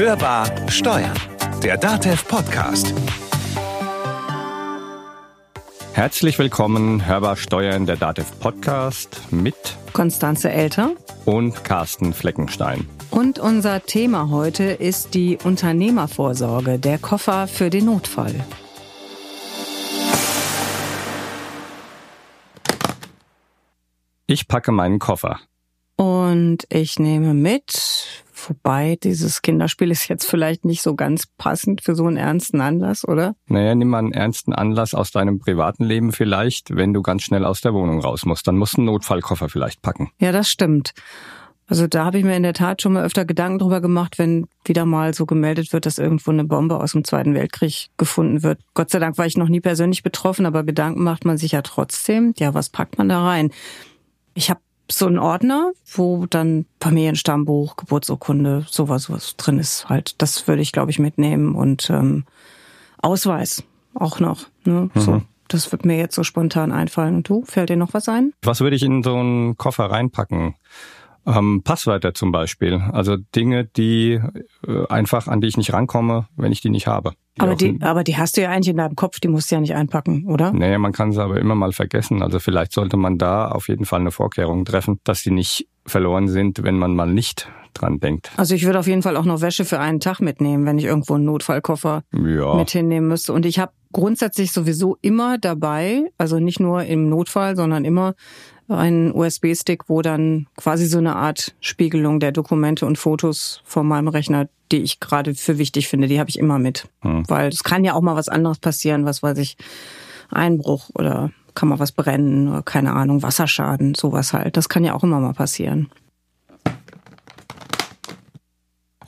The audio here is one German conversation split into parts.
Hörbar Steuern, der DATEV Podcast. Herzlich willkommen, Hörbar Steuern, der DATEV Podcast mit Konstanze Elter und Carsten Fleckenstein. Und unser Thema heute ist die Unternehmervorsorge, der Koffer für den Notfall. Ich packe meinen Koffer. Und ich nehme mit, wobei dieses Kinderspiel ist jetzt vielleicht nicht so ganz passend für so einen ernsten Anlass, oder? Naja, nimm mal einen ernsten Anlass aus deinem privaten Leben vielleicht, wenn du ganz schnell aus der Wohnung raus musst. Dann musst du einen Notfallkoffer vielleicht packen. Ja, das stimmt. Also da habe ich mir in der Tat schon mal öfter Gedanken drüber gemacht, wenn wieder mal so gemeldet wird, dass irgendwo eine Bombe aus dem Zweiten Weltkrieg gefunden wird. Gott sei Dank war ich noch nie persönlich betroffen, aber Gedanken macht man sich ja trotzdem. Ja, was packt man da rein? Ich habe so einen Ordner, wo dann Familienstammbuch, Geburtsurkunde, sowas was drin ist halt. Das würde ich, glaube ich, mitnehmen und ähm, Ausweis auch noch. Ne? Mhm. So, das wird mir jetzt so spontan einfallen. Und du, fällt dir noch was ein? Was würde ich in so einen Koffer reinpacken? Ähm, Passwörter zum Beispiel. Also Dinge, die äh, einfach, an die ich nicht rankomme, wenn ich die nicht habe. Die aber die, aber die hast du ja eigentlich in deinem Kopf, die musst du ja nicht einpacken, oder? Naja, man kann sie aber immer mal vergessen. Also vielleicht sollte man da auf jeden Fall eine Vorkehrung treffen, dass die nicht verloren sind, wenn man mal nicht dran denkt. Also ich würde auf jeden Fall auch noch Wäsche für einen Tag mitnehmen, wenn ich irgendwo einen Notfallkoffer ja. mit hinnehmen müsste. Und ich habe grundsätzlich sowieso immer dabei, also nicht nur im Notfall, sondern immer einen USB-Stick, wo dann quasi so eine Art Spiegelung der Dokumente und Fotos von meinem Rechner, die ich gerade für wichtig finde, die habe ich immer mit. Hm. Weil es kann ja auch mal was anderes passieren, was weiß ich, Einbruch oder kann mal was brennen oder keine Ahnung, Wasserschaden, sowas halt. Das kann ja auch immer mal passieren.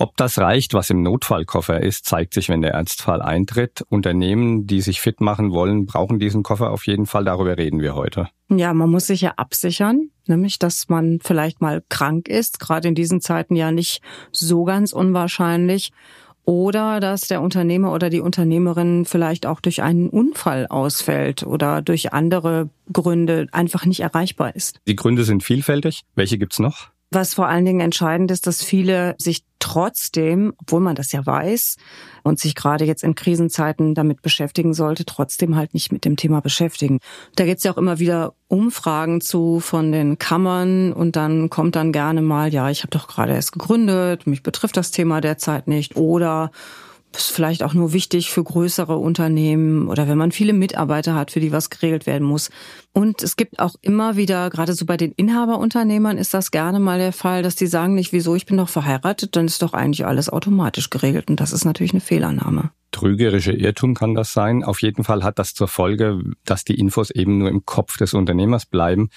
Ob das reicht, was im Notfallkoffer ist, zeigt sich, wenn der Ernstfall eintritt. Unternehmen, die sich fit machen wollen, brauchen diesen Koffer auf jeden Fall. Darüber reden wir heute. Ja, man muss sich ja absichern, nämlich dass man vielleicht mal krank ist, gerade in diesen Zeiten ja nicht so ganz unwahrscheinlich. Oder dass der Unternehmer oder die Unternehmerin vielleicht auch durch einen Unfall ausfällt oder durch andere Gründe einfach nicht erreichbar ist. Die Gründe sind vielfältig. Welche gibt's noch? Was vor allen Dingen entscheidend ist, dass viele sich trotzdem, obwohl man das ja weiß und sich gerade jetzt in Krisenzeiten damit beschäftigen sollte, trotzdem halt nicht mit dem Thema beschäftigen. Da gibt's ja auch immer wieder Umfragen zu von den Kammern und dann kommt dann gerne mal, ja, ich habe doch gerade erst gegründet, mich betrifft das Thema derzeit nicht oder ist vielleicht auch nur wichtig für größere Unternehmen oder wenn man viele Mitarbeiter hat, für die was geregelt werden muss. Und es gibt auch immer wieder, gerade so bei den Inhaberunternehmern ist das gerne mal der Fall, dass die sagen nicht, wieso, ich bin doch verheiratet, dann ist doch eigentlich alles automatisch geregelt. Und das ist natürlich eine Fehlannahme. Trügerische Irrtum kann das sein. Auf jeden Fall hat das zur Folge, dass die Infos eben nur im Kopf des Unternehmers bleiben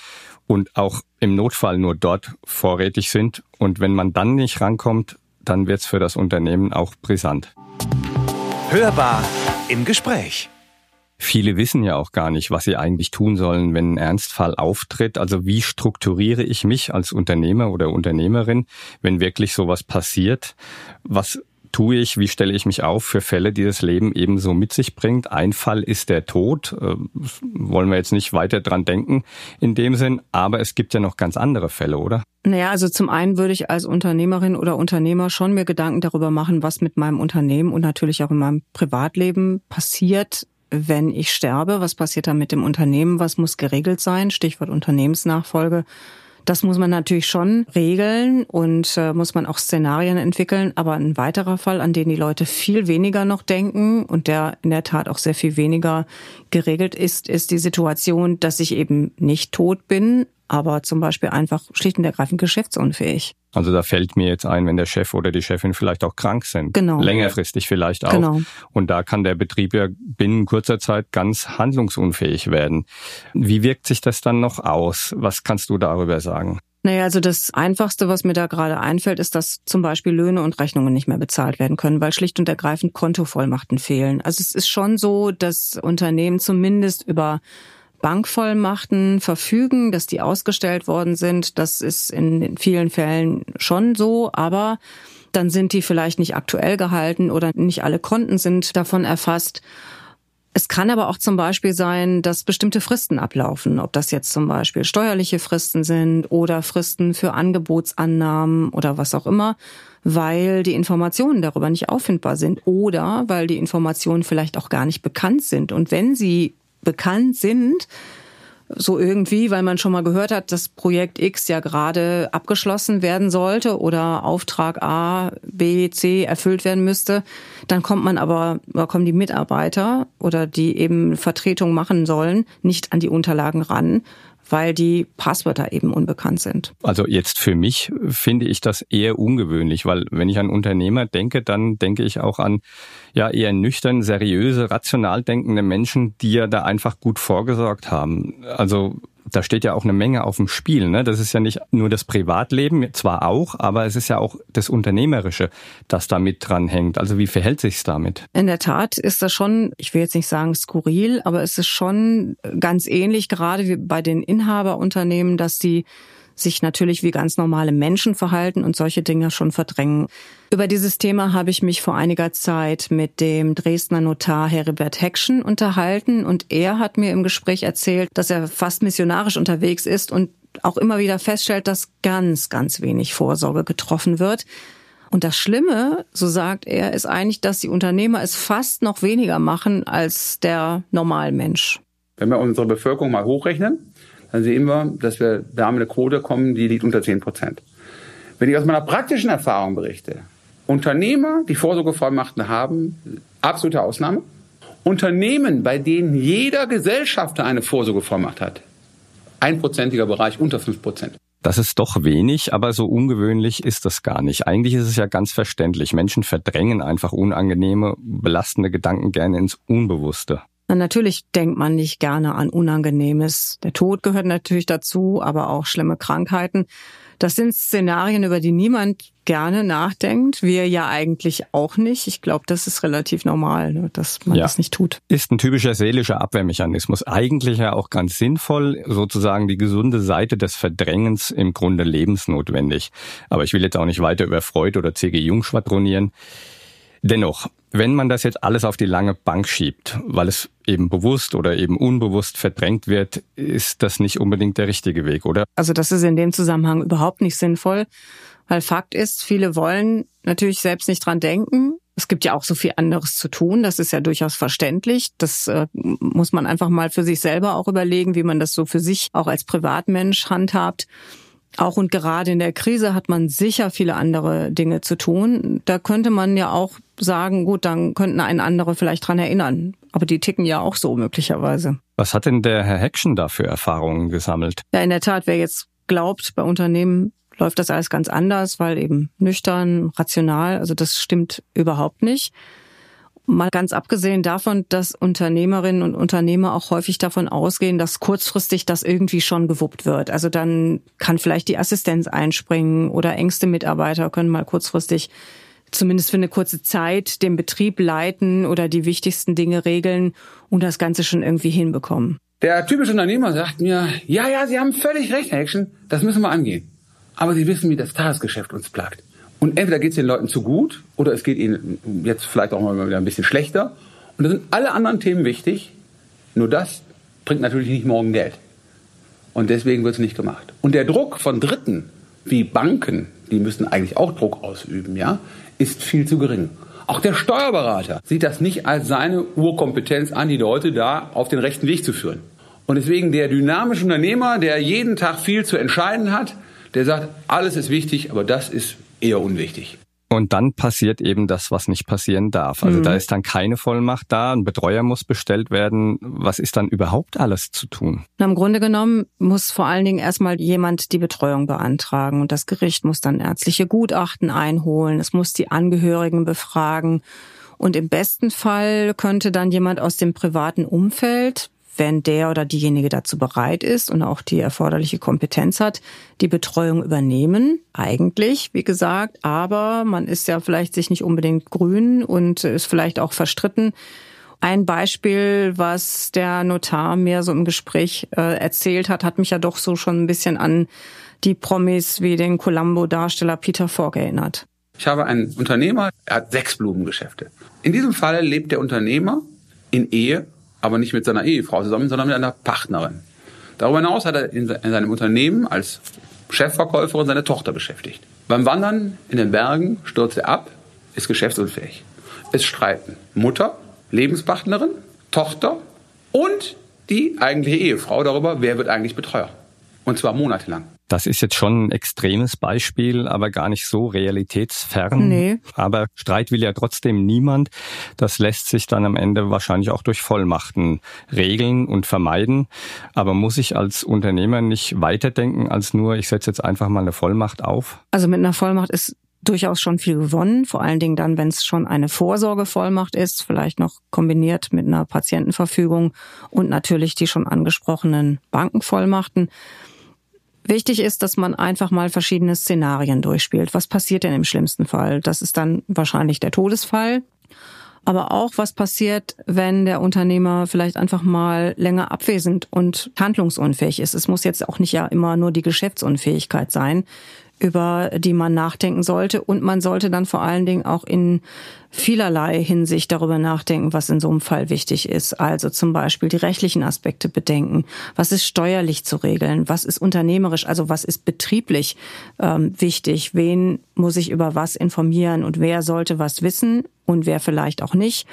und auch im Notfall nur dort vorrätig sind. Und wenn man dann nicht rankommt, dann wird's für das Unternehmen auch brisant. Hörbar im Gespräch. Viele wissen ja auch gar nicht, was sie eigentlich tun sollen, wenn ein Ernstfall auftritt. Also wie strukturiere ich mich als Unternehmer oder Unternehmerin, wenn wirklich sowas passiert? Was tue ich, wie stelle ich mich auf für Fälle, die das Leben ebenso mit sich bringt. Ein Fall ist der Tod, äh, wollen wir jetzt nicht weiter dran denken in dem Sinn, aber es gibt ja noch ganz andere Fälle, oder? Naja, also zum einen würde ich als Unternehmerin oder Unternehmer schon mir Gedanken darüber machen, was mit meinem Unternehmen und natürlich auch in meinem Privatleben passiert, wenn ich sterbe. Was passiert da mit dem Unternehmen? Was muss geregelt sein? Stichwort Unternehmensnachfolge. Das muss man natürlich schon regeln und äh, muss man auch Szenarien entwickeln. Aber ein weiterer Fall, an den die Leute viel weniger noch denken und der in der Tat auch sehr viel weniger geregelt ist, ist die Situation, dass ich eben nicht tot bin, aber zum Beispiel einfach schlicht und ergreifend geschäftsunfähig. Also da fällt mir jetzt ein, wenn der Chef oder die Chefin vielleicht auch krank sind. Genau. Längerfristig vielleicht auch. Genau. Und da kann der Betrieb ja binnen kurzer Zeit ganz handlungsunfähig werden. Wie wirkt sich das dann noch aus? Was kannst du darüber sagen? Naja, also das Einfachste, was mir da gerade einfällt, ist, dass zum Beispiel Löhne und Rechnungen nicht mehr bezahlt werden können, weil schlicht und ergreifend Kontovollmachten fehlen. Also es ist schon so, dass Unternehmen zumindest über Bankvollmachten verfügen, dass die ausgestellt worden sind. Das ist in vielen Fällen schon so, aber dann sind die vielleicht nicht aktuell gehalten oder nicht alle Konten sind davon erfasst. Es kann aber auch zum Beispiel sein, dass bestimmte Fristen ablaufen, ob das jetzt zum Beispiel steuerliche Fristen sind oder Fristen für Angebotsannahmen oder was auch immer, weil die Informationen darüber nicht auffindbar sind oder weil die Informationen vielleicht auch gar nicht bekannt sind. Und wenn sie bekannt sind, so irgendwie, weil man schon mal gehört hat, dass Projekt X ja gerade abgeschlossen werden sollte oder Auftrag A, B, C erfüllt werden müsste. Dann kommt man aber, da kommen die Mitarbeiter oder die eben Vertretung machen sollen, nicht an die Unterlagen ran, weil die Passwörter eben unbekannt sind. Also jetzt für mich finde ich das eher ungewöhnlich, weil wenn ich an Unternehmer denke, dann denke ich auch an ja eher nüchtern, seriöse, rational denkende Menschen, die ja da einfach gut vorgesorgt haben. Also da steht ja auch eine Menge auf dem Spiel. Ne? Das ist ja nicht nur das Privatleben, zwar auch, aber es ist ja auch das Unternehmerische, das da mit dran hängt. Also wie verhält sich's damit? In der Tat ist das schon, ich will jetzt nicht sagen skurril, aber es ist schon ganz ähnlich, gerade wie bei den Inhaberunternehmen, dass die sich natürlich wie ganz normale Menschen verhalten und solche Dinge schon verdrängen. Über dieses Thema habe ich mich vor einiger Zeit mit dem Dresdner Notar Heribert Heckschen unterhalten und er hat mir im Gespräch erzählt, dass er fast missionarisch unterwegs ist und auch immer wieder feststellt, dass ganz, ganz wenig Vorsorge getroffen wird. Und das Schlimme, so sagt er, ist eigentlich, dass die Unternehmer es fast noch weniger machen als der Normalmensch. Wenn wir unsere Bevölkerung mal hochrechnen, dann sehen wir, dass wir da mit einer Quote kommen, die liegt unter 10 Prozent. Wenn ich aus meiner praktischen Erfahrung berichte, Unternehmer, die Vorsorgevollmachten haben, absolute Ausnahme. Unternehmen, bei denen jeder Gesellschafter eine Vorsorgevollmacht hat, einprozentiger Bereich unter fünf Prozent. Das ist doch wenig, aber so ungewöhnlich ist das gar nicht. Eigentlich ist es ja ganz verständlich. Menschen verdrängen einfach unangenehme, belastende Gedanken gerne ins Unbewusste. Natürlich denkt man nicht gerne an Unangenehmes. Der Tod gehört natürlich dazu, aber auch schlimme Krankheiten. Das sind Szenarien, über die niemand gerne nachdenkt. Wir ja eigentlich auch nicht. Ich glaube, das ist relativ normal, ne, dass man ja. das nicht tut. Ist ein typischer seelischer Abwehrmechanismus. Eigentlich ja auch ganz sinnvoll, sozusagen die gesunde Seite des Verdrängens im Grunde lebensnotwendig. Aber ich will jetzt auch nicht weiter über Freud oder C.G. Jung schwadronieren. Dennoch, wenn man das jetzt alles auf die lange Bank schiebt, weil es eben bewusst oder eben unbewusst verdrängt wird, ist das nicht unbedingt der richtige Weg, oder? Also das ist in dem Zusammenhang überhaupt nicht sinnvoll, weil Fakt ist, viele wollen natürlich selbst nicht dran denken. Es gibt ja auch so viel anderes zu tun, das ist ja durchaus verständlich. Das äh, muss man einfach mal für sich selber auch überlegen, wie man das so für sich auch als Privatmensch handhabt. Auch und gerade in der Krise hat man sicher viele andere Dinge zu tun. Da könnte man ja auch sagen, gut, dann könnten einen andere vielleicht dran erinnern. Aber die ticken ja auch so möglicherweise. Was hat denn der Herr Heckschen da für Erfahrungen gesammelt? Ja, in der Tat, wer jetzt glaubt, bei Unternehmen läuft das alles ganz anders, weil eben nüchtern, rational, also das stimmt überhaupt nicht. Mal ganz abgesehen davon, dass Unternehmerinnen und Unternehmer auch häufig davon ausgehen, dass kurzfristig das irgendwie schon gewuppt wird. Also dann kann vielleicht die Assistenz einspringen oder engste Mitarbeiter können mal kurzfristig zumindest für eine kurze Zeit den Betrieb leiten oder die wichtigsten Dinge regeln und das Ganze schon irgendwie hinbekommen. Der typische Unternehmer sagt mir, ja, ja, Sie haben völlig recht, Herr Action, das müssen wir angehen. Aber Sie wissen, wie das Tagesgeschäft uns plagt. Und entweder geht es den Leuten zu gut oder es geht ihnen jetzt vielleicht auch mal wieder ein bisschen schlechter. Und da sind alle anderen Themen wichtig. Nur das bringt natürlich nicht morgen Geld. Und deswegen wird es nicht gemacht. Und der Druck von Dritten, wie Banken, die müssen eigentlich auch Druck ausüben, ja, ist viel zu gering. Auch der Steuerberater sieht das nicht als seine Urkompetenz an, die Leute da auf den rechten Weg zu führen. Und deswegen der dynamische Unternehmer, der jeden Tag viel zu entscheiden hat, der sagt, alles ist wichtig, aber das ist eher unwichtig. Und dann passiert eben das, was nicht passieren darf. Also mhm. da ist dann keine Vollmacht da, ein Betreuer muss bestellt werden. Was ist dann überhaupt alles zu tun? Im Grunde genommen muss vor allen Dingen erstmal jemand die Betreuung beantragen und das Gericht muss dann ärztliche Gutachten einholen, es muss die Angehörigen befragen. Und im besten Fall könnte dann jemand aus dem privaten Umfeld wenn der oder diejenige dazu bereit ist und auch die erforderliche Kompetenz hat, die Betreuung übernehmen. Eigentlich, wie gesagt, aber man ist ja vielleicht sich nicht unbedingt grün und ist vielleicht auch verstritten. Ein Beispiel, was der Notar mir so im Gespräch äh, erzählt hat, hat mich ja doch so schon ein bisschen an die Promis wie den Columbo-Darsteller Peter Falk erinnert. Ich habe einen Unternehmer, er hat sechs Blumengeschäfte. In diesem Fall lebt der Unternehmer in Ehe aber nicht mit seiner Ehefrau zusammen, sondern mit einer Partnerin. Darüber hinaus hat er in seinem Unternehmen als Chefverkäuferin seine Tochter beschäftigt. Beim Wandern in den Bergen stürzt er ab, ist geschäftsunfähig. Es streiten Mutter, Lebenspartnerin, Tochter und die eigentliche Ehefrau darüber, wer wird eigentlich Betreuer. Und zwar monatelang. Das ist jetzt schon ein extremes Beispiel, aber gar nicht so realitätsfern. Nee. Aber Streit will ja trotzdem niemand. Das lässt sich dann am Ende wahrscheinlich auch durch Vollmachten regeln und vermeiden. Aber muss ich als Unternehmer nicht weiterdenken als nur, ich setze jetzt einfach mal eine Vollmacht auf? Also mit einer Vollmacht ist durchaus schon viel gewonnen, vor allen Dingen dann, wenn es schon eine Vorsorgevollmacht ist, vielleicht noch kombiniert mit einer Patientenverfügung und natürlich die schon angesprochenen Bankenvollmachten. Wichtig ist, dass man einfach mal verschiedene Szenarien durchspielt. Was passiert denn im schlimmsten Fall? Das ist dann wahrscheinlich der Todesfall. Aber auch, was passiert, wenn der Unternehmer vielleicht einfach mal länger abwesend und handlungsunfähig ist. Es muss jetzt auch nicht ja immer nur die Geschäftsunfähigkeit sein über die man nachdenken sollte. Und man sollte dann vor allen Dingen auch in vielerlei Hinsicht darüber nachdenken, was in so einem Fall wichtig ist. Also zum Beispiel die rechtlichen Aspekte bedenken. Was ist steuerlich zu regeln? Was ist unternehmerisch? Also was ist betrieblich ähm, wichtig? Wen muss ich über was informieren? Und wer sollte was wissen? Und wer vielleicht auch nicht?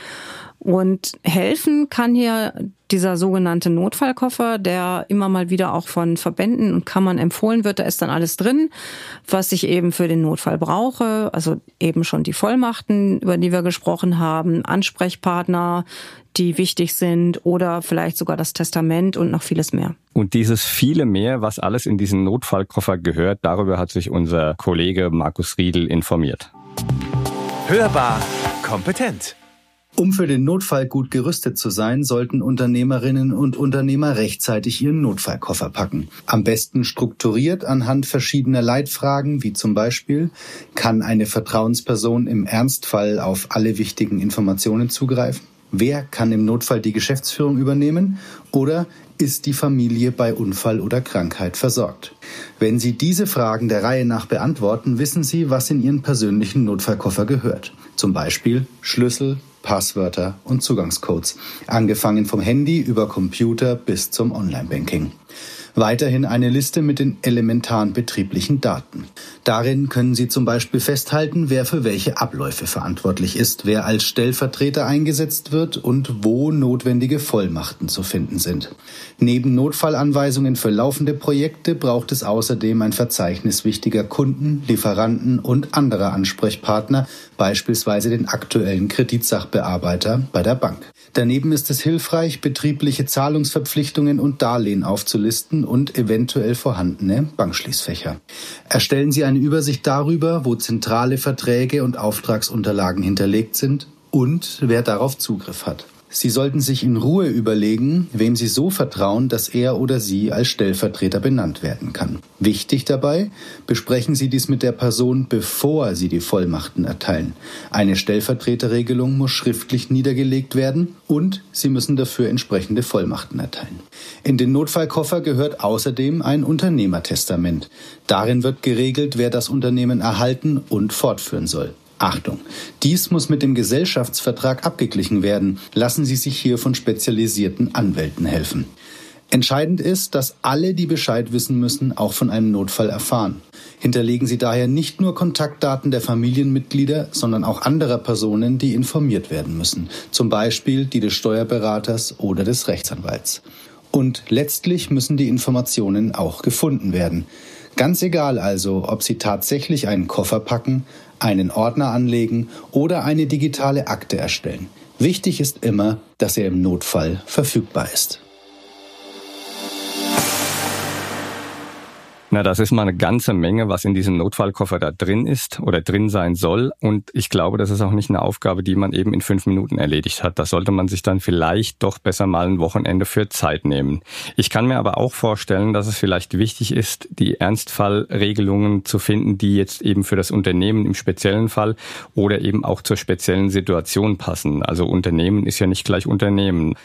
Und helfen kann hier dieser sogenannte Notfallkoffer, der immer mal wieder auch von Verbänden und Kammern empfohlen wird. Da ist dann alles drin, was ich eben für den Notfall brauche. Also eben schon die Vollmachten, über die wir gesprochen haben, Ansprechpartner, die wichtig sind oder vielleicht sogar das Testament und noch vieles mehr. Und dieses viele mehr, was alles in diesen Notfallkoffer gehört, darüber hat sich unser Kollege Markus Riedel informiert. Hörbar kompetent. Um für den Notfall gut gerüstet zu sein, sollten Unternehmerinnen und Unternehmer rechtzeitig ihren Notfallkoffer packen. Am besten strukturiert anhand verschiedener Leitfragen, wie zum Beispiel, kann eine Vertrauensperson im Ernstfall auf alle wichtigen Informationen zugreifen? Wer kann im Notfall die Geschäftsführung übernehmen? Oder ist die Familie bei Unfall oder Krankheit versorgt? Wenn Sie diese Fragen der Reihe nach beantworten, wissen Sie, was in Ihren persönlichen Notfallkoffer gehört. Zum Beispiel Schlüssel, Passwörter und Zugangscodes, angefangen vom Handy über Computer bis zum Online-Banking. Weiterhin eine Liste mit den elementaren betrieblichen Daten. Darin können Sie zum Beispiel festhalten, wer für welche Abläufe verantwortlich ist, wer als Stellvertreter eingesetzt wird und wo notwendige Vollmachten zu finden sind. Neben Notfallanweisungen für laufende Projekte braucht es außerdem ein Verzeichnis wichtiger Kunden, Lieferanten und anderer Ansprechpartner, beispielsweise den aktuellen Kreditsachbearbeiter bei der Bank. Daneben ist es hilfreich, betriebliche Zahlungsverpflichtungen und Darlehen aufzulisten und eventuell vorhandene Bankschließfächer. Erstellen Sie eine Übersicht darüber, wo zentrale Verträge und Auftragsunterlagen hinterlegt sind und wer darauf Zugriff hat. Sie sollten sich in Ruhe überlegen, wem Sie so vertrauen, dass er oder sie als Stellvertreter benannt werden kann. Wichtig dabei, besprechen Sie dies mit der Person, bevor Sie die Vollmachten erteilen. Eine Stellvertreterregelung muss schriftlich niedergelegt werden und Sie müssen dafür entsprechende Vollmachten erteilen. In den Notfallkoffer gehört außerdem ein Unternehmertestament. Darin wird geregelt, wer das Unternehmen erhalten und fortführen soll. Achtung, dies muss mit dem Gesellschaftsvertrag abgeglichen werden. Lassen Sie sich hier von spezialisierten Anwälten helfen. Entscheidend ist, dass alle, die Bescheid wissen müssen, auch von einem Notfall erfahren. Hinterlegen Sie daher nicht nur Kontaktdaten der Familienmitglieder, sondern auch anderer Personen, die informiert werden müssen, zum Beispiel die des Steuerberaters oder des Rechtsanwalts. Und letztlich müssen die Informationen auch gefunden werden. Ganz egal also, ob Sie tatsächlich einen Koffer packen, einen Ordner anlegen oder eine digitale Akte erstellen. Wichtig ist immer, dass er im Notfall verfügbar ist. Na, das ist mal eine ganze Menge, was in diesem Notfallkoffer da drin ist oder drin sein soll. Und ich glaube, das ist auch nicht eine Aufgabe, die man eben in fünf Minuten erledigt hat. Da sollte man sich dann vielleicht doch besser mal ein Wochenende für Zeit nehmen. Ich kann mir aber auch vorstellen, dass es vielleicht wichtig ist, die Ernstfallregelungen zu finden, die jetzt eben für das Unternehmen im speziellen Fall oder eben auch zur speziellen Situation passen. Also Unternehmen ist ja nicht gleich Unternehmen.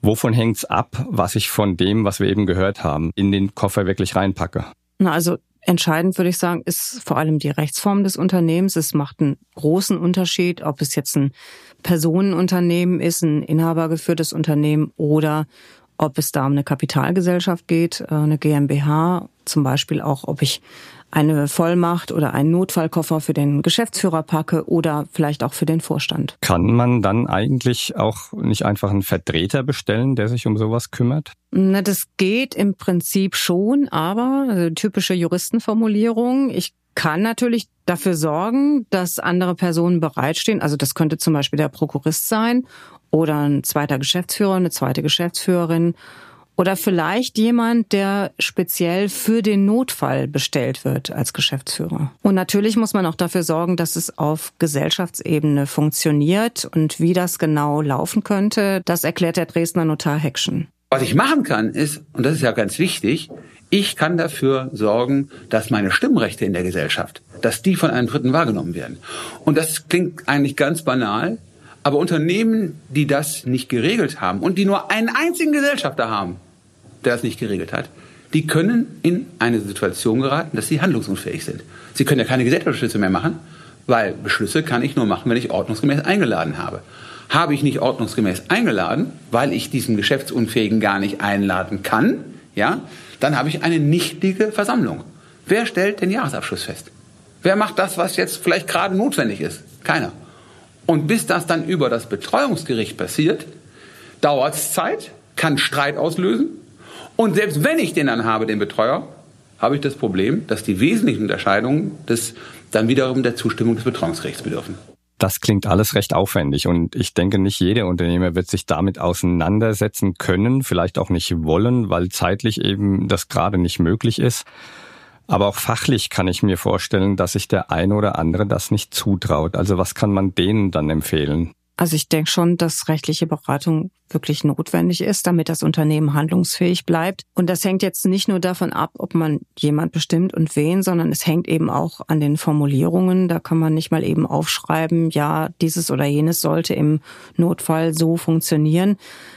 Wovon hängt's ab, was ich von dem, was wir eben gehört haben, in den Koffer wirklich reinpacke? Na, also Entscheidend würde ich sagen, ist vor allem die Rechtsform des Unternehmens. Es macht einen großen Unterschied, ob es jetzt ein Personenunternehmen ist, ein inhabergeführtes Unternehmen oder ob es da um eine Kapitalgesellschaft geht, äh, eine GmbH, zum Beispiel auch, ob ich eine Vollmacht oder einen Notfallkoffer für den Geschäftsführer packe oder vielleicht auch für den Vorstand. Kann man dann eigentlich auch nicht einfach einen Vertreter bestellen, der sich um sowas kümmert? Na, das geht im Prinzip schon, aber also typische Juristenformulierung. Ich kann natürlich dafür sorgen, dass andere Personen bereitstehen. Also das könnte zum Beispiel der Prokurist sein oder ein zweiter Geschäftsführer, eine zweite Geschäftsführerin oder vielleicht jemand, der speziell für den Notfall bestellt wird als Geschäftsführer. Und natürlich muss man auch dafür sorgen, dass es auf Gesellschaftsebene funktioniert und wie das genau laufen könnte, das erklärt der Dresdner Notar Heckschen. Was ich machen kann, ist, und das ist ja ganz wichtig, ich kann dafür sorgen, dass meine Stimmrechte in der Gesellschaft, dass die von einem Dritten wahrgenommen werden. Und das klingt eigentlich ganz banal, aber Unternehmen, die das nicht geregelt haben und die nur einen einzigen Gesellschafter haben, der das nicht geregelt hat, die können in eine Situation geraten, dass sie handlungsunfähig sind. Sie können ja keine Gesetzesbeschlüsse mehr machen, weil Beschlüsse kann ich nur machen, wenn ich ordnungsgemäß eingeladen habe. Habe ich nicht ordnungsgemäß eingeladen, weil ich diesen Geschäftsunfähigen gar nicht einladen kann, ja, dann habe ich eine nichtige Versammlung. Wer stellt den Jahresabschluss fest? Wer macht das, was jetzt vielleicht gerade notwendig ist? Keiner. Und bis das dann über das Betreuungsgericht passiert, dauert es Zeit, kann Streit auslösen und selbst wenn ich den dann habe, den Betreuer, habe ich das Problem, dass die wesentlichen Unterscheidungen des, dann wiederum der Zustimmung des Betreuungsrechts bedürfen. Das klingt alles recht aufwendig und ich denke, nicht jeder Unternehmer wird sich damit auseinandersetzen können, vielleicht auch nicht wollen, weil zeitlich eben das gerade nicht möglich ist. Aber auch fachlich kann ich mir vorstellen, dass sich der eine oder andere das nicht zutraut. Also was kann man denen dann empfehlen? Also ich denke schon, dass rechtliche Beratung wirklich notwendig ist, damit das Unternehmen handlungsfähig bleibt. Und das hängt jetzt nicht nur davon ab, ob man jemand bestimmt und wen, sondern es hängt eben auch an den Formulierungen. Da kann man nicht mal eben aufschreiben, ja, dieses oder jenes sollte im Notfall so funktionieren.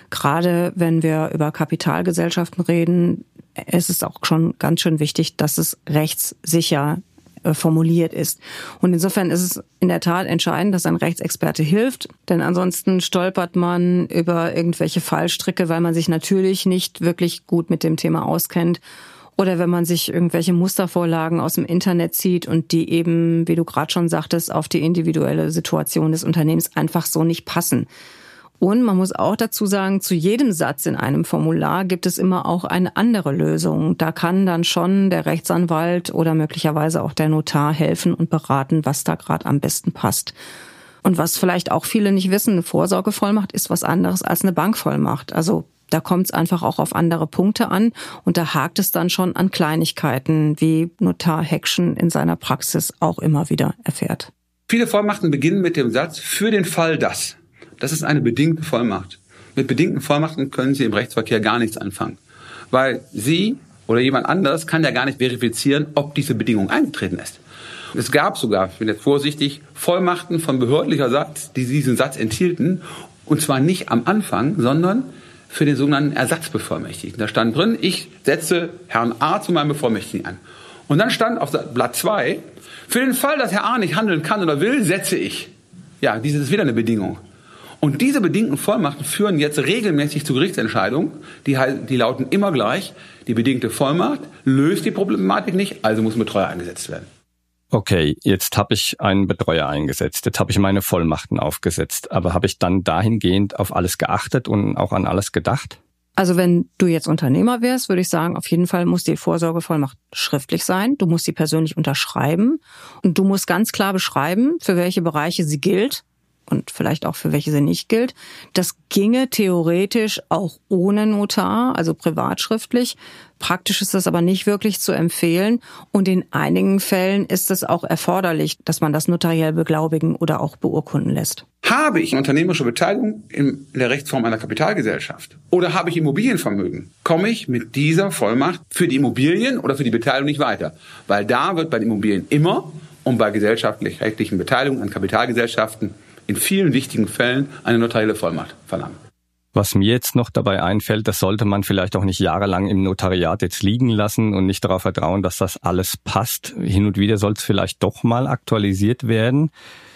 Gerade wenn wir über Kapitalgesellschaften reden, ist es auch schon ganz schön wichtig, dass es rechtssicher äh, formuliert ist. Und insofern ist es in der Tat entscheidend, dass ein Rechtsexperte hilft, denn ansonsten stolpert man über irgendwelche Fallstricke, weil man sich natürlich nicht wirklich gut mit dem Thema auskennt oder wenn man sich irgendwelche Mustervorlagen aus dem Internet zieht und die eben, wie du gerade schon sagtest, auf die individuelle Situation des Unternehmens einfach so nicht passen. Und man muss auch dazu sagen, zu jedem Satz in einem Formular gibt es immer auch eine andere Lösung. Da kann dann schon der Rechtsanwalt oder möglicherweise auch der Notar helfen und beraten, was da gerade am besten passt. Und was vielleicht auch viele nicht wissen, eine Vorsorgevollmacht ist was anderes als eine Bankvollmacht. Also da kommt es einfach auch auf andere Punkte an und da hakt es dann schon an Kleinigkeiten, wie Notar Heckschen in seiner Praxis auch immer wieder erfährt. Viele Vollmachten beginnen mit dem Satz für den Fall das. Das ist eine bedingte Vollmacht. Mit bedingten Vollmachten können Sie im Rechtsverkehr gar nichts anfangen. Weil Sie oder jemand anderes kann ja gar nicht verifizieren, ob diese Bedingung eingetreten ist. Es gab sogar, ich bin jetzt vorsichtig, Vollmachten von behördlicher Satz, die diesen Satz enthielten. Und zwar nicht am Anfang, sondern für den sogenannten Ersatzbevollmächtigten. Da stand drin, ich setze Herrn A zu meinem Bevollmächtigen an. Und dann stand auf Blatt 2, für den Fall, dass Herr A nicht handeln kann oder will, setze ich. Ja, dies ist wieder eine Bedingung. Und diese bedingten Vollmachten führen jetzt regelmäßig zu Gerichtsentscheidungen, die, die lauten immer gleich, die bedingte Vollmacht löst die Problematik nicht, also muss ein Betreuer eingesetzt werden. Okay, jetzt habe ich einen Betreuer eingesetzt, jetzt habe ich meine Vollmachten aufgesetzt, aber habe ich dann dahingehend auf alles geachtet und auch an alles gedacht? Also wenn du jetzt Unternehmer wärst, würde ich sagen, auf jeden Fall muss die Vorsorgevollmacht schriftlich sein. Du musst sie persönlich unterschreiben und du musst ganz klar beschreiben, für welche Bereiche sie gilt und vielleicht auch für welche sie nicht gilt. Das ginge theoretisch auch ohne Notar, also privatschriftlich. Praktisch ist das aber nicht wirklich zu empfehlen und in einigen Fällen ist es auch erforderlich, dass man das notariell beglaubigen oder auch beurkunden lässt. Habe ich unternehmerische Beteiligung in der Rechtsform einer Kapitalgesellschaft oder habe ich Immobilienvermögen, komme ich mit dieser Vollmacht für die Immobilien oder für die Beteiligung nicht weiter, weil da wird bei den Immobilien immer und bei gesellschaftlich-rechtlichen Beteiligungen an Kapitalgesellschaften in vielen wichtigen Fällen eine notarielle Vollmacht verlangen. Was mir jetzt noch dabei einfällt, das sollte man vielleicht auch nicht jahrelang im Notariat jetzt liegen lassen und nicht darauf vertrauen, dass das alles passt. Hin und wieder soll es vielleicht doch mal aktualisiert werden.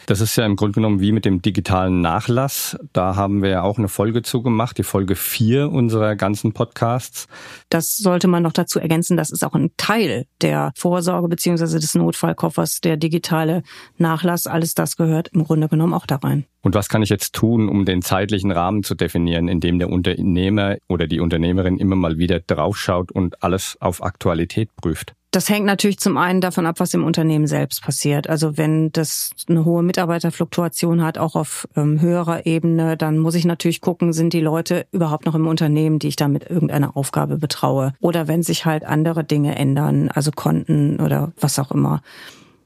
Das ist ja im Grunde genommen wie mit dem digitalen Nachlass. Da haben wir ja auch eine Folge zugemacht, die Folge vier unserer ganzen Podcasts. Das sollte man noch dazu ergänzen, das ist auch ein Teil der Vorsorge beziehungsweise des Notfallkoffers, der digitale Nachlass. Alles das gehört im Grunde genommen auch da rein. Und was kann ich jetzt tun, um den zeitlichen Rahmen zu definieren, in dem der Unternehmer oder die Unternehmerin immer mal wieder draufschaut und alles auf Aktualität prüft? Das hängt natürlich zum einen davon ab, was im Unternehmen selbst passiert. Also wenn das eine hohe Mitarbeiterfluktuation hat, auch auf ähm, höherer Ebene, dann muss ich natürlich gucken, sind die Leute überhaupt noch im Unternehmen, die ich da mit irgendeiner Aufgabe betraue. Oder wenn sich halt andere Dinge ändern, also Konten oder was auch immer.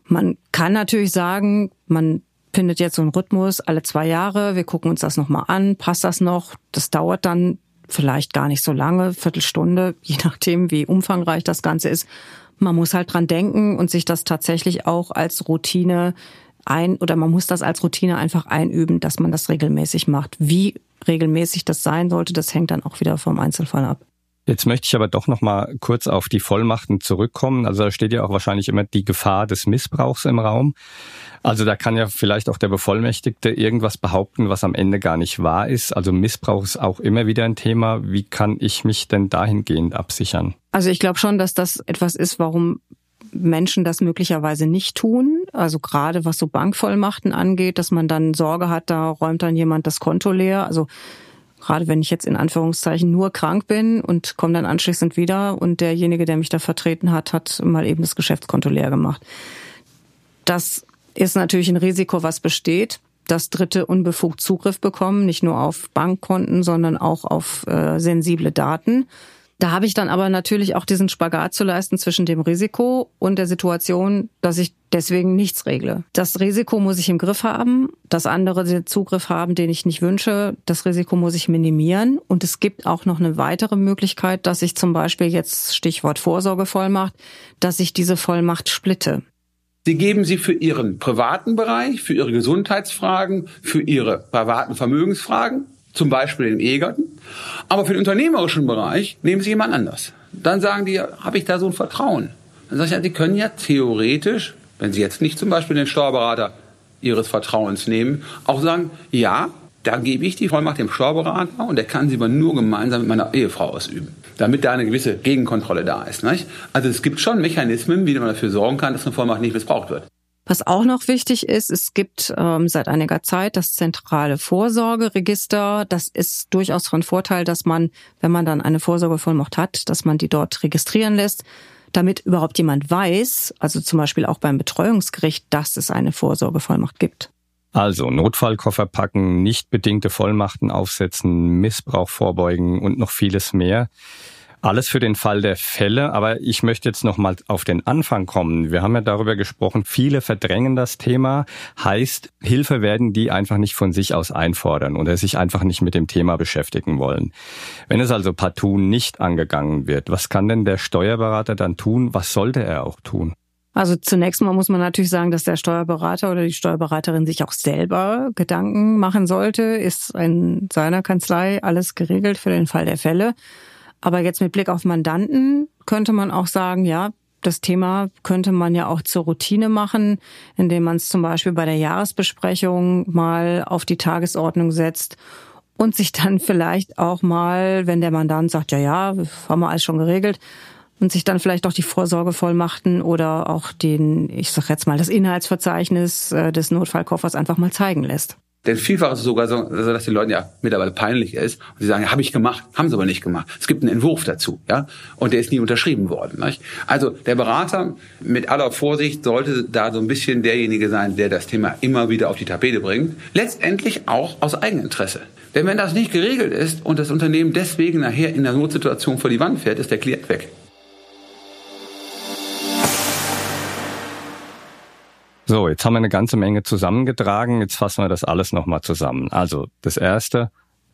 Man kann natürlich sagen, man findet jetzt so einen Rhythmus alle zwei Jahre, wir gucken uns das nochmal an, passt das noch? Das dauert dann vielleicht gar nicht so lange, Viertelstunde, je nachdem, wie umfangreich das Ganze ist. Man muss halt dran denken und sich das tatsächlich auch als Routine ein oder man muss das als Routine einfach einüben, dass man das regelmäßig macht. Wie regelmäßig das sein sollte, das hängt dann auch wieder vom Einzelfall ab. Jetzt möchte ich aber doch noch mal kurz auf die Vollmachten zurückkommen. Also da steht ja auch wahrscheinlich immer die Gefahr des Missbrauchs im Raum. Also da kann ja vielleicht auch der Bevollmächtigte irgendwas behaupten, was am Ende gar nicht wahr ist. Also Missbrauch ist auch immer wieder ein Thema. Wie kann ich mich denn dahingehend absichern? Also ich glaube schon, dass das etwas ist, warum Menschen das möglicherweise nicht tun. Also gerade was so Bankvollmachten angeht, dass man dann Sorge hat, da räumt dann jemand das Konto leer. Also gerade wenn ich jetzt in Anführungszeichen nur krank bin und komme dann anschließend wieder und derjenige, der mich da vertreten hat, hat mal eben das Geschäftskonto leer gemacht. Das ist natürlich ein Risiko, was besteht, dass Dritte unbefugt Zugriff bekommen, nicht nur auf Bankkonten, sondern auch auf äh, sensible Daten. Da habe ich dann aber natürlich auch diesen Spagat zu leisten zwischen dem Risiko und der Situation, dass ich deswegen nichts regle. Das Risiko muss ich im Griff haben, das andere den Zugriff haben, den ich nicht wünsche. Das Risiko muss ich minimieren. Und es gibt auch noch eine weitere Möglichkeit, dass ich zum Beispiel jetzt Stichwort Vorsorgevollmacht, dass ich diese Vollmacht splitte. Sie geben sie für Ihren privaten Bereich, für Ihre Gesundheitsfragen, für Ihre privaten Vermögensfragen, zum Beispiel im Ehegatten. Aber für den unternehmerischen Bereich nehmen Sie jemand anders. Dann sagen die, habe ich da so ein Vertrauen? Dann sage ich, ja, Sie können ja theoretisch, wenn Sie jetzt nicht zum Beispiel den Steuerberater Ihres Vertrauens nehmen, auch sagen, ja, da gebe ich die Vollmacht dem Steuerberater und der kann sie aber nur gemeinsam mit meiner Ehefrau ausüben, damit da eine gewisse Gegenkontrolle da ist. Nicht? Also es gibt schon Mechanismen, wie man dafür sorgen kann, dass eine Vollmacht nicht missbraucht wird. Was auch noch wichtig ist, es gibt ähm, seit einiger Zeit das zentrale Vorsorgeregister. Das ist durchaus von Vorteil, dass man, wenn man dann eine Vorsorgevollmacht hat, dass man die dort registrieren lässt, damit überhaupt jemand weiß, also zum Beispiel auch beim Betreuungsgericht, dass es eine Vorsorgevollmacht gibt. Also Notfallkoffer packen, nicht bedingte Vollmachten aufsetzen, Missbrauch vorbeugen und noch vieles mehr. Alles für den Fall der Fälle, aber ich möchte jetzt noch mal auf den Anfang kommen. Wir haben ja darüber gesprochen, viele verdrängen das Thema, heißt, Hilfe werden die einfach nicht von sich aus einfordern oder sich einfach nicht mit dem Thema beschäftigen wollen. Wenn es also partout nicht angegangen wird, was kann denn der Steuerberater dann tun? Was sollte er auch tun? Also zunächst mal muss man natürlich sagen, dass der Steuerberater oder die Steuerberaterin sich auch selber Gedanken machen sollte. Ist in seiner Kanzlei alles geregelt für den Fall der Fälle? Aber jetzt mit Blick auf Mandanten könnte man auch sagen, ja, das Thema könnte man ja auch zur Routine machen, indem man es zum Beispiel bei der Jahresbesprechung mal auf die Tagesordnung setzt und sich dann vielleicht auch mal, wenn der Mandant sagt, ja, ja, haben wir alles schon geregelt, und sich dann vielleicht auch die Vorsorgevollmachten oder auch den, ich sag jetzt mal, das Inhaltsverzeichnis äh, des Notfallkoffers einfach mal zeigen lässt. Denn vielfach ist es sogar so, dass den Leuten ja mittlerweile peinlich ist und sie sagen, ja, habe ich gemacht, haben sie aber nicht gemacht. Es gibt einen Entwurf dazu, ja, und der ist nie unterschrieben worden. Nicht? Also der Berater mit aller Vorsicht sollte da so ein bisschen derjenige sein, der das Thema immer wieder auf die Tapete bringt. Letztendlich auch aus Eigeninteresse. Denn wenn das nicht geregelt ist und das Unternehmen deswegen nachher in der Notsituation vor die Wand fährt, ist der Klient weg. So, jetzt haben wir eine ganze Menge zusammengetragen. Jetzt fassen wir das alles nochmal zusammen. Also das Erste,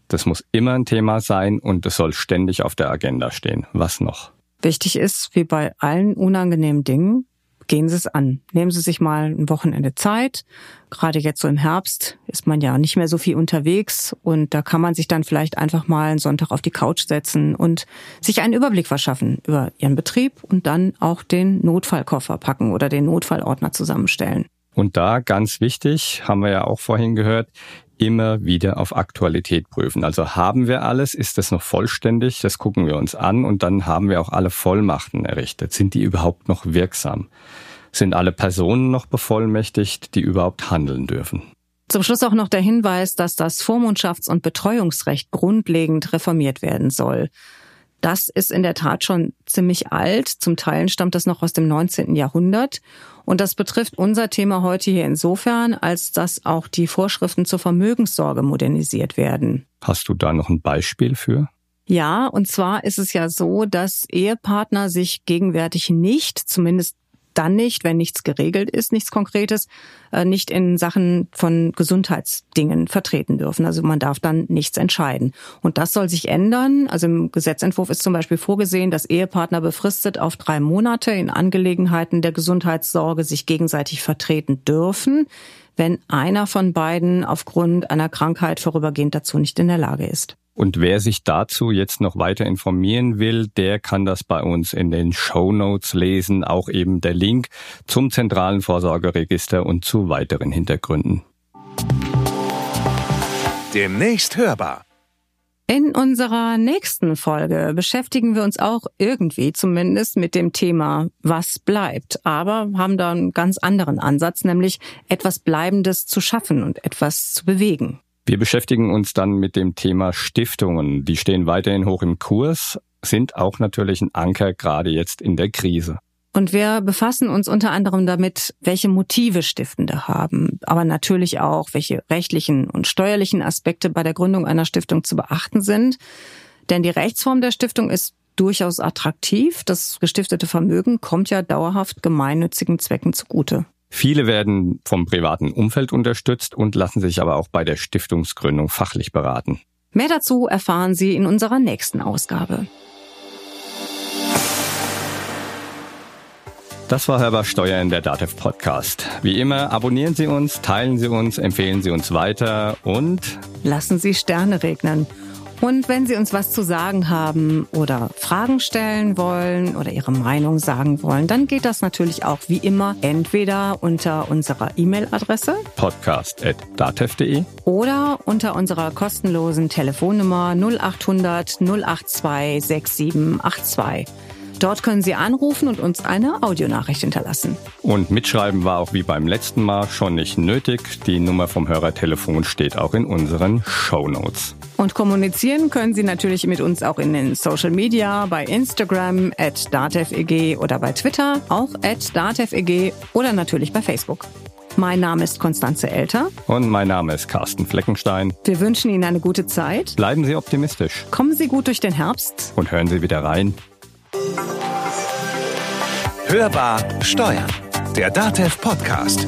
das muss immer ein Thema sein und es soll ständig auf der Agenda stehen. Was noch? Wichtig ist, wie bei allen unangenehmen Dingen, gehen Sie es an. Nehmen Sie sich mal ein Wochenende Zeit. Gerade jetzt so im Herbst ist man ja nicht mehr so viel unterwegs und da kann man sich dann vielleicht einfach mal einen Sonntag auf die Couch setzen und sich einen Überblick verschaffen über Ihren Betrieb und dann auch den Notfallkoffer packen oder den Notfallordner zusammenstellen. Und da ganz wichtig, haben wir ja auch vorhin gehört, immer wieder auf Aktualität prüfen. Also haben wir alles, ist das noch vollständig, das gucken wir uns an und dann haben wir auch alle Vollmachten errichtet. Sind die überhaupt noch wirksam? Sind alle Personen noch bevollmächtigt, die überhaupt handeln dürfen? Zum Schluss auch noch der Hinweis, dass das Vormundschafts- und Betreuungsrecht grundlegend reformiert werden soll. Das ist in der Tat schon ziemlich alt. Zum Teil stammt das noch aus dem 19. Jahrhundert. Und das betrifft unser Thema heute hier insofern, als dass auch die Vorschriften zur Vermögenssorge modernisiert werden. Hast du da noch ein Beispiel für? Ja, und zwar ist es ja so, dass Ehepartner sich gegenwärtig nicht, zumindest dann nicht, wenn nichts geregelt ist, nichts Konkretes, äh, nicht in Sachen von Gesundheitsdingen vertreten dürfen. Also man darf dann nichts entscheiden. Und das soll sich ändern. Also im Gesetzentwurf ist zum Beispiel vorgesehen, dass Ehepartner befristet auf drei Monate in Angelegenheiten der Gesundheitssorge sich gegenseitig vertreten dürfen, wenn einer von beiden aufgrund einer Krankheit vorübergehend dazu nicht in der Lage ist. Und wer sich dazu jetzt noch weiter informieren will, der kann das bei uns in den Show Notes lesen, auch eben der Link zum zentralen Vorsorgeregister und zu weiteren Hintergründen. Demnächst hörbar. In unserer nächsten Folge beschäftigen wir uns auch irgendwie zumindest mit dem Thema, was bleibt, aber haben da einen ganz anderen Ansatz, nämlich etwas Bleibendes zu schaffen und etwas zu bewegen. Wir beschäftigen uns dann mit dem Thema Stiftungen. Die stehen weiterhin hoch im Kurs, sind auch natürlich ein Anker gerade jetzt in der Krise. Und wir befassen uns unter anderem damit, welche Motive Stiftende haben, aber natürlich auch, welche rechtlichen und steuerlichen Aspekte bei der Gründung einer Stiftung zu beachten sind. Denn die Rechtsform der Stiftung ist durchaus attraktiv. Das gestiftete Vermögen kommt ja dauerhaft gemeinnützigen Zwecken zugute. Viele werden vom privaten Umfeld unterstützt und lassen sich aber auch bei der Stiftungsgründung fachlich beraten. Mehr dazu erfahren Sie in unserer nächsten Ausgabe. Das war Hörbar Steuer in der DATEV Podcast. Wie immer, abonnieren Sie uns, teilen Sie uns, empfehlen Sie uns weiter und lassen Sie Sterne regnen. Und wenn Sie uns was zu sagen haben oder Fragen stellen wollen oder Ihre Meinung sagen wollen, dann geht das natürlich auch wie immer entweder unter unserer E-Mail-Adresse podcast.datev.de oder unter unserer kostenlosen Telefonnummer 0800 082 6782. Dort können Sie anrufen und uns eine Audionachricht hinterlassen. Und mitschreiben war auch wie beim letzten Mal schon nicht nötig. Die Nummer vom Hörertelefon steht auch in unseren Show Notes. Und kommunizieren können Sie natürlich mit uns auch in den Social Media, bei Instagram at dateveg oder bei Twitter auch at dateveg oder natürlich bei Facebook. Mein Name ist Konstanze Elter. Und mein Name ist Carsten Fleckenstein. Wir wünschen Ihnen eine gute Zeit. Bleiben Sie optimistisch. Kommen Sie gut durch den Herbst. Und hören Sie wieder rein. Hörbar Steuern. Der Datev Podcast.